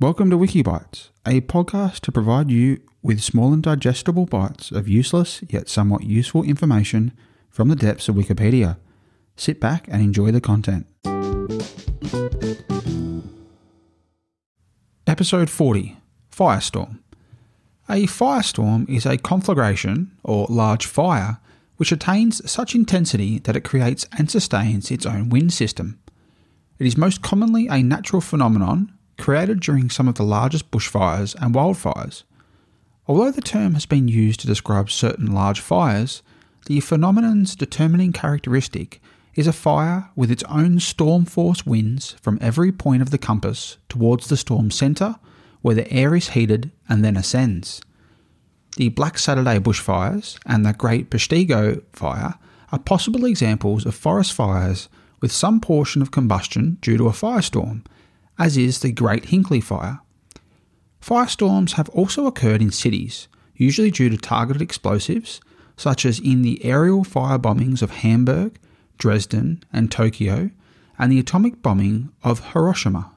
Welcome to Wikibites, a podcast to provide you with small and digestible bites of useless yet somewhat useful information from the depths of Wikipedia. Sit back and enjoy the content. Episode 40 Firestorm. A firestorm is a conflagration or large fire which attains such intensity that it creates and sustains its own wind system. It is most commonly a natural phenomenon created during some of the largest bushfires and wildfires. Although the term has been used to describe certain large fires, the phenomenon's determining characteristic is a fire with its own storm force winds from every point of the compass towards the storm centre, where the air is heated and then ascends. The Black Saturday bushfires and the Great Peshtigo fire are possible examples of forest fires with some portion of combustion due to a firestorm as is the Great Hinckley Fire. Firestorms have also occurred in cities, usually due to targeted explosives, such as in the aerial fire bombings of Hamburg, Dresden, and Tokyo, and the atomic bombing of Hiroshima.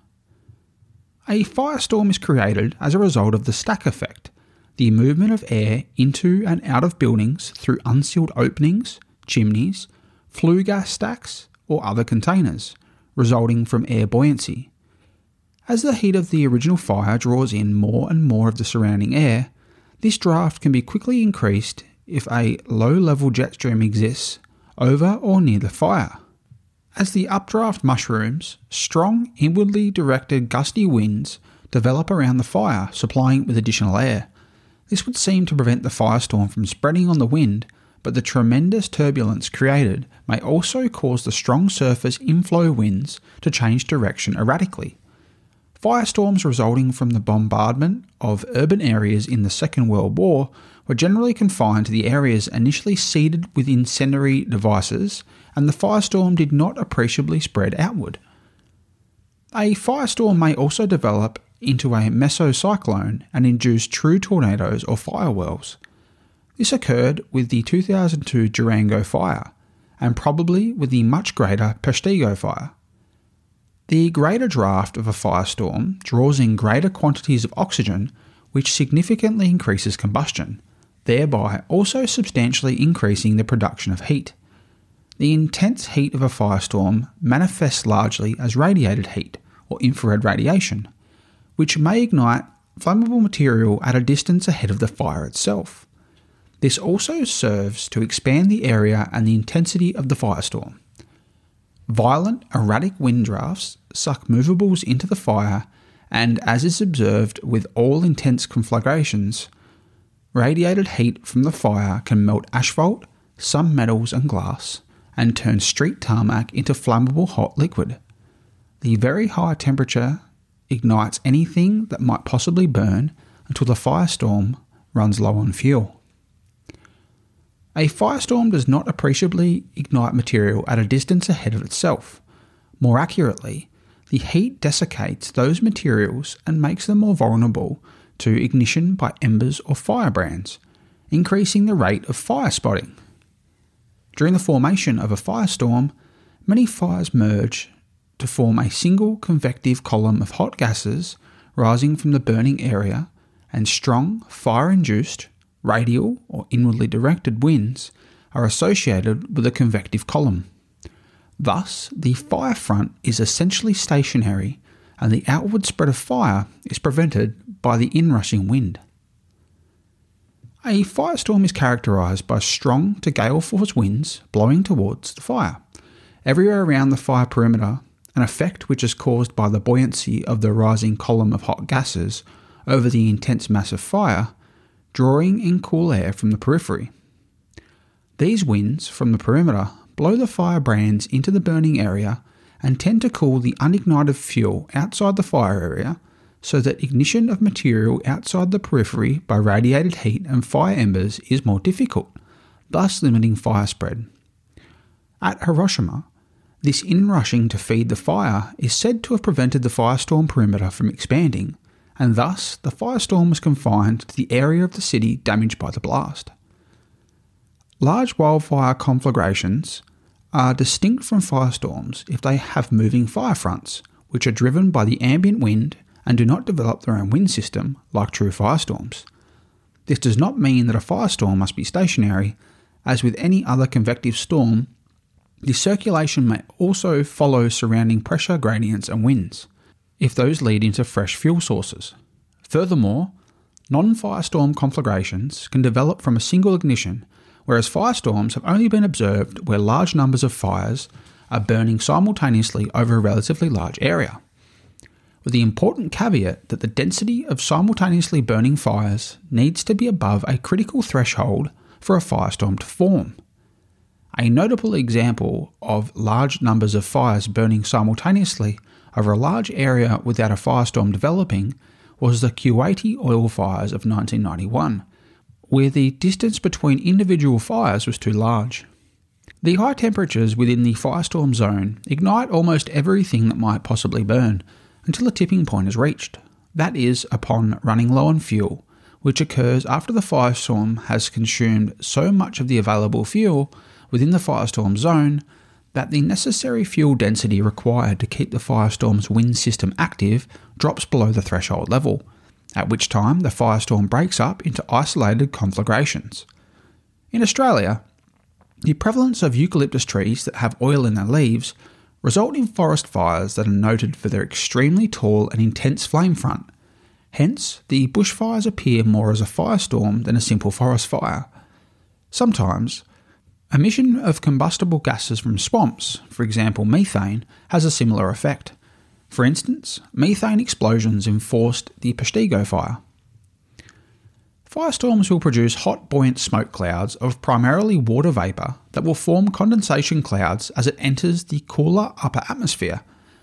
A firestorm is created as a result of the stack effect, the movement of air into and out of buildings through unsealed openings, chimneys, flue gas stacks, or other containers, resulting from air buoyancy. As the heat of the original fire draws in more and more of the surrounding air, this draft can be quickly increased if a low level jet stream exists over or near the fire. As the updraft mushrooms, strong inwardly directed gusty winds develop around the fire, supplying it with additional air. This would seem to prevent the firestorm from spreading on the wind, but the tremendous turbulence created may also cause the strong surface inflow winds to change direction erratically. Firestorms resulting from the bombardment of urban areas in the Second World War were generally confined to the areas initially seeded with incendiary devices, and the firestorm did not appreciably spread outward. A firestorm may also develop into a mesocyclone and induce true tornadoes or fire whirls. This occurred with the 2002 Durango fire, and probably with the much greater Peshtigo fire. The greater draft of a firestorm draws in greater quantities of oxygen, which significantly increases combustion, thereby also substantially increasing the production of heat. The intense heat of a firestorm manifests largely as radiated heat, or infrared radiation, which may ignite flammable material at a distance ahead of the fire itself. This also serves to expand the area and the intensity of the firestorm. Violent, erratic wind drafts suck movables into the fire, and as is observed with all intense conflagrations, radiated heat from the fire can melt asphalt, some metals, and glass, and turn street tarmac into flammable hot liquid. The very high temperature ignites anything that might possibly burn until the firestorm runs low on fuel. A firestorm does not appreciably ignite material at a distance ahead of itself. More accurately, the heat desiccates those materials and makes them more vulnerable to ignition by embers or firebrands, increasing the rate of fire spotting. During the formation of a firestorm, many fires merge to form a single convective column of hot gases rising from the burning area, and strong fire induced radial or inwardly directed winds are associated with a convective column. Thus, the fire front is essentially stationary and the outward spread of fire is prevented by the inrushing wind. A firestorm is characterised by strong to gale force winds blowing towards the fire. Everywhere around the fire perimeter, an effect which is caused by the buoyancy of the rising column of hot gases over the intense mass of fire drawing in cool air from the periphery. These winds from the perimeter blow the firebrands into the burning area and tend to cool the unignited fuel outside the fire area so that ignition of material outside the periphery by radiated heat and fire embers is more difficult, thus limiting fire spread. At Hiroshima, this inrushing to feed the fire is said to have prevented the firestorm perimeter from expanding and thus the firestorm was confined to the area of the city damaged by the blast. Large wildfire conflagrations are distinct from firestorms if they have moving fire fronts, which are driven by the ambient wind and do not develop their own wind system like true firestorms. This does not mean that a firestorm must be stationary, as with any other convective storm, the circulation may also follow surrounding pressure gradients and winds, if those lead into fresh fuel sources. Furthermore, non firestorm conflagrations can develop from a single ignition, whereas firestorms have only been observed where large numbers of fires are burning simultaneously over a relatively large area. With the important caveat that the density of simultaneously burning fires needs to be above a critical threshold for a firestorm to form. A notable example of large numbers of fires burning simultaneously over a large area without a firestorm developing was the Kuwaiti oil fires of 1991, where the distance between individual fires was too large. The high temperatures within the firestorm zone ignite almost everything that might possibly burn until a tipping point is reached. That is, upon running low on fuel, which occurs after the firestorm has consumed so much of the available fuel within the firestorm zone that the necessary fuel density required to keep the firestorm's wind system active drops below the threshold level, at which time the firestorm breaks up into isolated conflagrations. In Australia, the prevalence of eucalyptus trees that have oil in their leaves result in forest fires that are noted for their extremely tall and intense flame front. Hence, the bushfires appear more as a firestorm than a simple forest fire. Sometimes, Emission of combustible gases from swamps, for example methane, has a similar effect. For instance, methane explosions enforced the Peshtigo fire. Firestorms will produce hot, buoyant smoke clouds of primarily water vapour that will form condensation clouds as it enters the cooler upper atmosphere,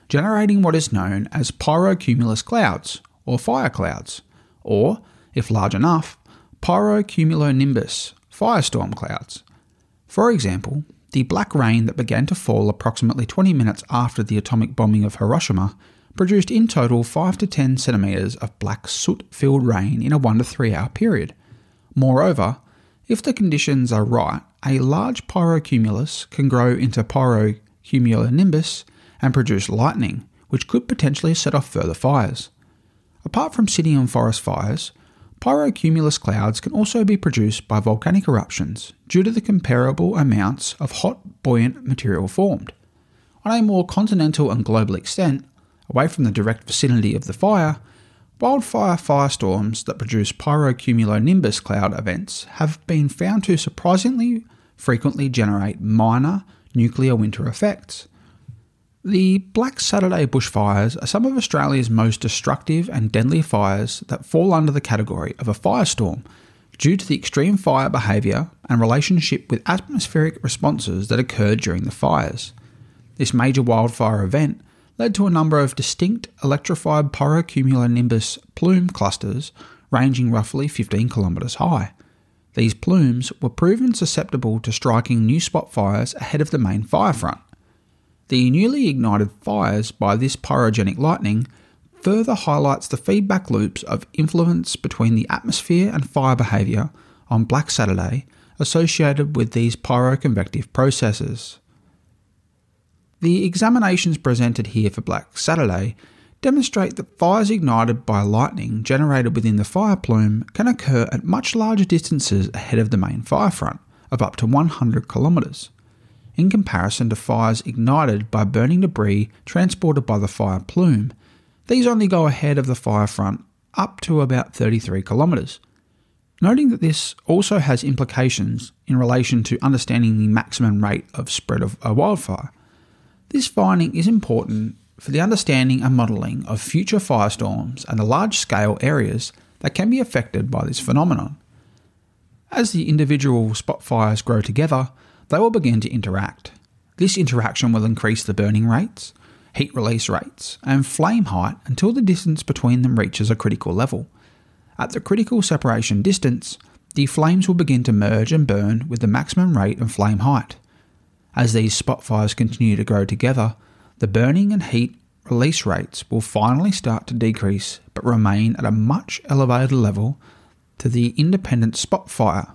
generating what is known as pyrocumulus clouds, or fire clouds, or, if large enough, pyrocumulonimbus, firestorm clouds. For example, the black rain that began to fall approximately 20 minutes after the atomic bombing of Hiroshima produced in total 5 to 10 centimetres of black soot filled rain in a 1 to 3 hour period. Moreover, if the conditions are right, a large pyrocumulus can grow into pyrocumulonimbus and produce lightning, which could potentially set off further fires. Apart from city and forest fires, Pyrocumulus clouds can also be produced by volcanic eruptions due to the comparable amounts of hot, buoyant material formed. On a more continental and global extent, away from the direct vicinity of the fire, wildfire firestorms that produce pyrocumulonimbus cloud events have been found to surprisingly frequently generate minor nuclear winter effects, the Black Saturday bushfires are some of Australia's most destructive and deadly fires that fall under the category of a firestorm due to the extreme fire behaviour and relationship with atmospheric responses that occurred during the fires. This major wildfire event led to a number of distinct electrified pyrocumulonimbus plume clusters ranging roughly 15 kilometres high. These plumes were proven susceptible to striking new spot fires ahead of the main fire front. The newly ignited fires by this pyrogenic lightning further highlights the feedback loops of influence between the atmosphere and fire behaviour on Black Saturday associated with these pyroconvective processes. The examinations presented here for Black Saturday demonstrate that fires ignited by lightning generated within the fire plume can occur at much larger distances ahead of the main fire front, of up to 100 kilometres in comparison to fires ignited by burning debris transported by the fire plume. These only go ahead of the fire front up to about 33 kilometres. Noting that this also has implications in relation to understanding the maximum rate of spread of a wildfire. This finding is important for the understanding and modelling of future firestorms and the large scale areas that can be affected by this phenomenon. As the individual spot fires grow together, they will begin to interact. This interaction will increase the burning rates, heat release rates, and flame height until the distance between them reaches a critical level. At the critical separation distance, the flames will begin to merge and burn with the maximum rate and flame height. As these spot fires continue to grow together, the burning and heat release rates will finally start to decrease but remain at a much elevated level to the independent spot fire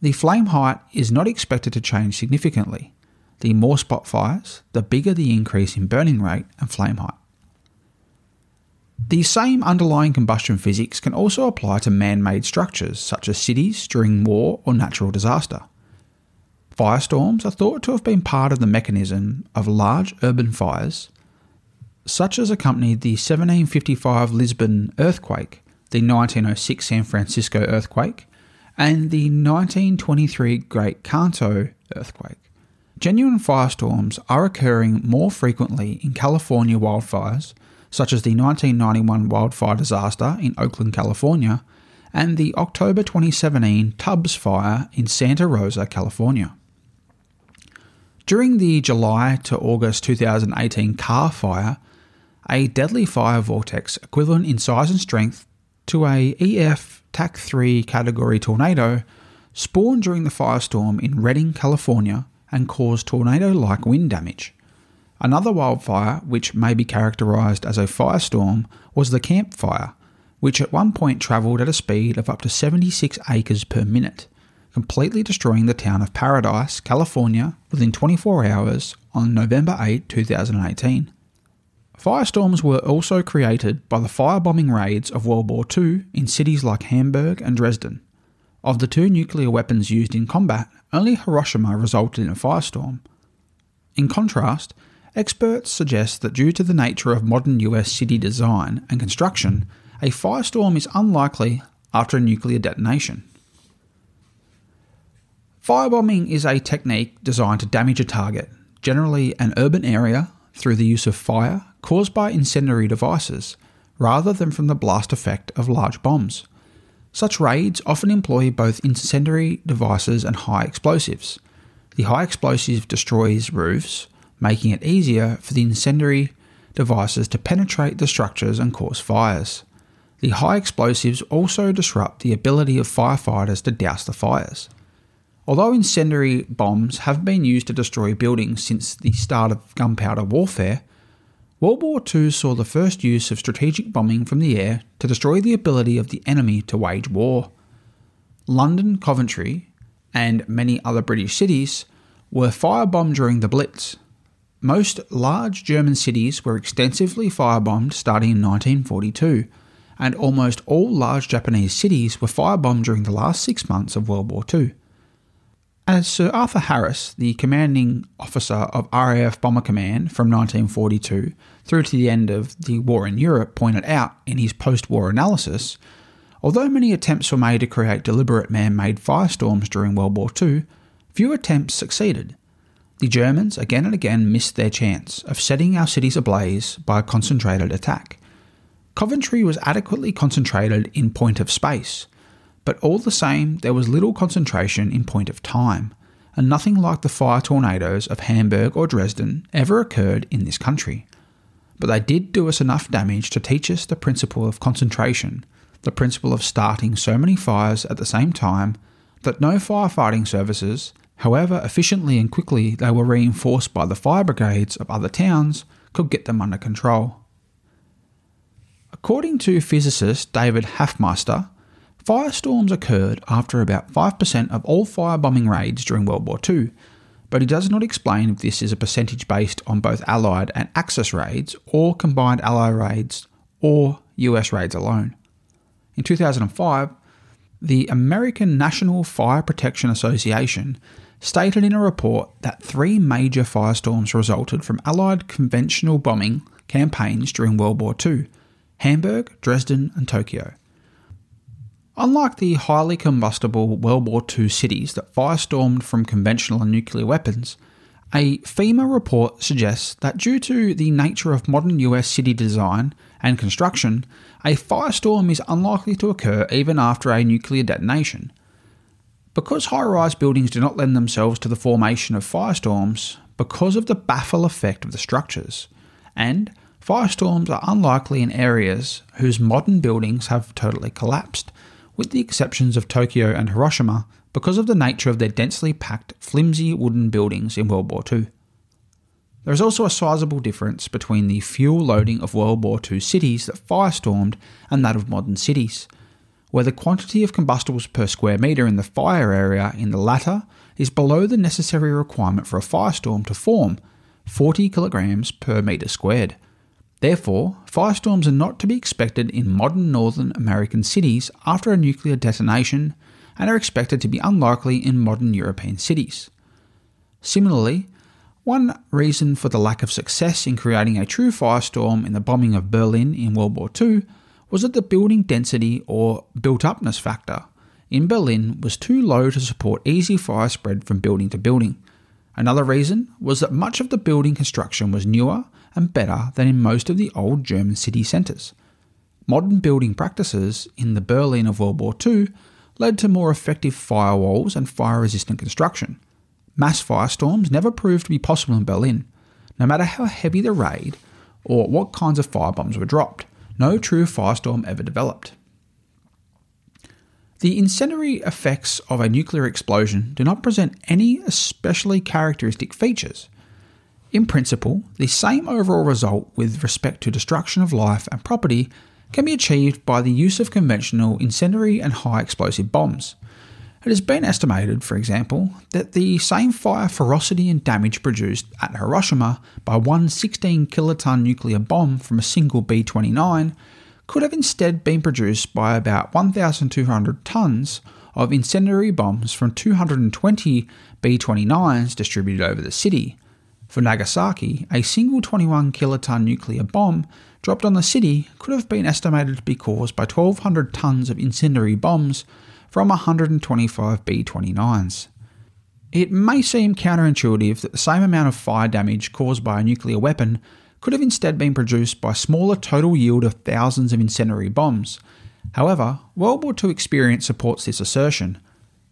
the flame height is not expected to change significantly. The more spot fires, the bigger the increase in burning rate and flame height. The same underlying combustion physics can also apply to man made structures, such as cities during war or natural disaster. Firestorms are thought to have been part of the mechanism of large urban fires, such as accompanied the 1755 Lisbon earthquake, the 1906 San Francisco earthquake, and the 1923 Great Kanto earthquake. Genuine firestorms are occurring more frequently in California wildfires, such as the 1991 wildfire disaster in Oakland, California, and the October 2017 Tubbs fire in Santa Rosa, California. During the July to August 2018 Carr fire, a deadly fire vortex equivalent in size and strength to a EF TAC 3 category tornado spawned during the firestorm in Redding, California, and caused tornado like wind damage. Another wildfire, which may be characterised as a firestorm, was the Camp Fire, which at one point travelled at a speed of up to 76 acres per minute, completely destroying the town of Paradise, California, within 24 hours on November 8, 2018. Firestorms were also created by the firebombing raids of World War II in cities like Hamburg and Dresden. Of the two nuclear weapons used in combat, only Hiroshima resulted in a firestorm. In contrast, Experts suggest that due to the nature of modern US city design and construction, a firestorm is unlikely after a nuclear detonation. Firebombing is a technique designed to damage a target, generally an urban area, through the use of fire caused by incendiary devices, rather than from the blast effect of large bombs. Such raids often employ both incendiary devices and high explosives. The high explosive destroys roofs, making it easier for the incendiary devices to penetrate the structures and cause fires. The high explosives also disrupt the ability of firefighters to douse the fires. Although incendiary bombs have been used to destroy buildings since the start of gunpowder warfare, World War II saw the first use of strategic bombing from the air to destroy the ability of the enemy to wage war. London, Coventry, and many other British cities were firebombed during the Blitz, most large German cities were extensively firebombed starting in 1942, and almost all large Japanese cities were firebombed during the last six months of World War II. As Sir Arthur Harris, the commanding officer of RAF Bomber Command from 1942 through to the end of the war in Europe, pointed out in his post war analysis, although many attempts were made to create deliberate man made firestorms during World War II, few attempts succeeded. The Germans again and again missed their chance of setting our cities ablaze by a concentrated attack. Coventry was adequately concentrated in point of space, but all the same, there was little concentration in point of time, and nothing like the fire tornadoes of Hamburg or Dresden ever occurred in this country. But they did do us enough damage to teach us the principle of concentration, the principle of starting so many fires at the same time that no firefighting services However efficiently and quickly they were reinforced by the fire brigades of other towns could get them under control. According to physicist David Hafemeister, firestorms occurred after about 5% of all firebombing raids during World War II, but he does not explain if this is a percentage based on both Allied and Axis raids or combined Allied raids or US raids alone. In 2005, the American National Fire Protection Association stated in a report that three major firestorms resulted from Allied conventional bombing campaigns during World War II Hamburg, Dresden, and Tokyo. Unlike the highly combustible World War II cities that firestormed from conventional and nuclear weapons, a FEMA report suggests that due to the nature of modern US city design and construction, a firestorm is unlikely to occur even after a nuclear detonation, because high rise buildings do not lend themselves to the formation of firestorms because of the baffle effect of the structures, and firestorms are unlikely in areas whose modern buildings have totally collapsed, with the exceptions of Tokyo and Hiroshima because of the nature of their densely packed, flimsy wooden buildings in World War II. There is also a sizable difference between the fuel loading of World War II cities that firestormed and that of modern cities where the quantity of combustibles per square metre in the fire area in the latter is below the necessary requirement for a firestorm to form 40 kilograms per metre squared. Therefore, firestorms are not to be expected in modern Northern American cities after a nuclear detonation and are expected to be unlikely in modern European cities. Similarly, one reason for the lack of success in creating a true firestorm in the bombing of Berlin in World War II was that the building density or built upness factor in Berlin was too low to support easy fire spread from building to building. Another reason was that much of the building construction was newer and better than in most of the old German city centres. Modern building practices in the Berlin of World War II led to more effective firewalls and fire resistant construction. Mass firestorms never proved to be possible in Berlin, no matter how heavy the raid or what kinds of firebombs were dropped. No true firestorm ever developed. The incendiary effects of a nuclear explosion do not present any especially characteristic features. In principle, the same overall result with respect to destruction of life and property can be achieved by the use of conventional incendiary and high explosive bombs. It has been estimated, for example, that the same fire ferocity and damage produced at Hiroshima by one 16 kiloton nuclear bomb from a single B 29 could have instead been produced by about 1,200 tons of incendiary bombs from 220 B 29s distributed over the city. For Nagasaki, a single 21 kiloton nuclear bomb dropped on the city could have been estimated to be caused by 1,200 tons of incendiary bombs from 125 B 29s. It may seem counterintuitive that the same amount of fire damage caused by a nuclear weapon could have instead been produced by smaller total yield of thousands of incendiary bombs. However, World War II experience supports this assertion.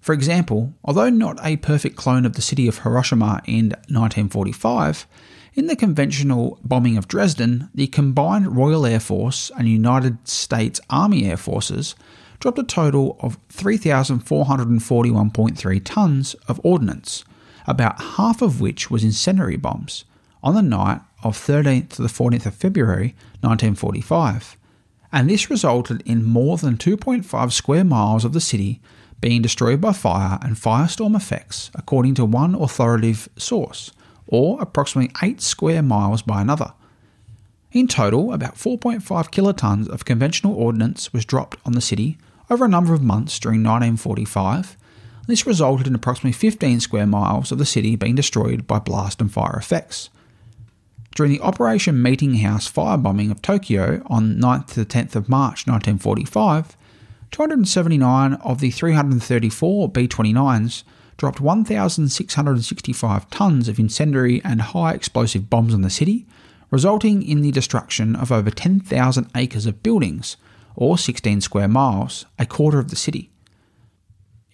For example, although not a perfect clone of the city of Hiroshima in 1945, in the conventional bombing of Dresden, the combined Royal Air Force and United States Army Air Forces dropped a total of 3,441.3 tons of ordnance, about half of which was incendiary bombs, on the night of 13th to the 14th of February 1945, and this resulted in more than 2.5 square miles of the city being destroyed by fire and firestorm effects, according to one authoritative source, or approximately 8 square miles by another. In total, about 4.5 kilotons of conventional ordnance was dropped on the city over a number of months during 1945. This resulted in approximately 15 square miles of the city being destroyed by blast and fire effects. During the Operation Meeting House firebombing of Tokyo on 9th to 10th of March 1945, 279 of the 334 B 29s dropped 1,665 tons of incendiary and high explosive bombs on the city, resulting in the destruction of over 10,000 acres of buildings, or 16 square miles, a quarter of the city.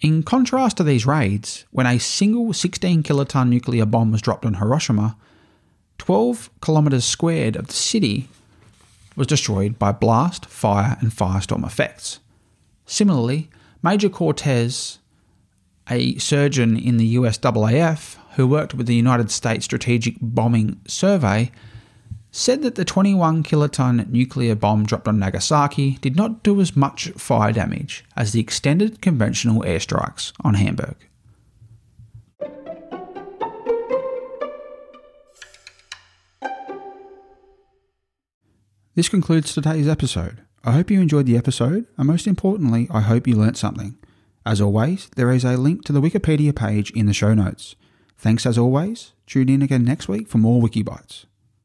In contrast to these raids, when a single 16 kiloton nuclear bomb was dropped on Hiroshima, 12 kilometres squared of the city was destroyed by blast, fire, and firestorm effects. Similarly, Major Cortez, a surgeon in the USAAF who worked with the United States Strategic Bombing Survey, said that the 21 kiloton nuclear bomb dropped on Nagasaki did not do as much fire damage as the extended conventional airstrikes on Hamburg. This concludes today's episode. I hope you enjoyed the episode, and most importantly, I hope you learnt something. As always, there is a link to the Wikipedia page in the show notes. Thanks as always. Tune in again next week for more Wikibites.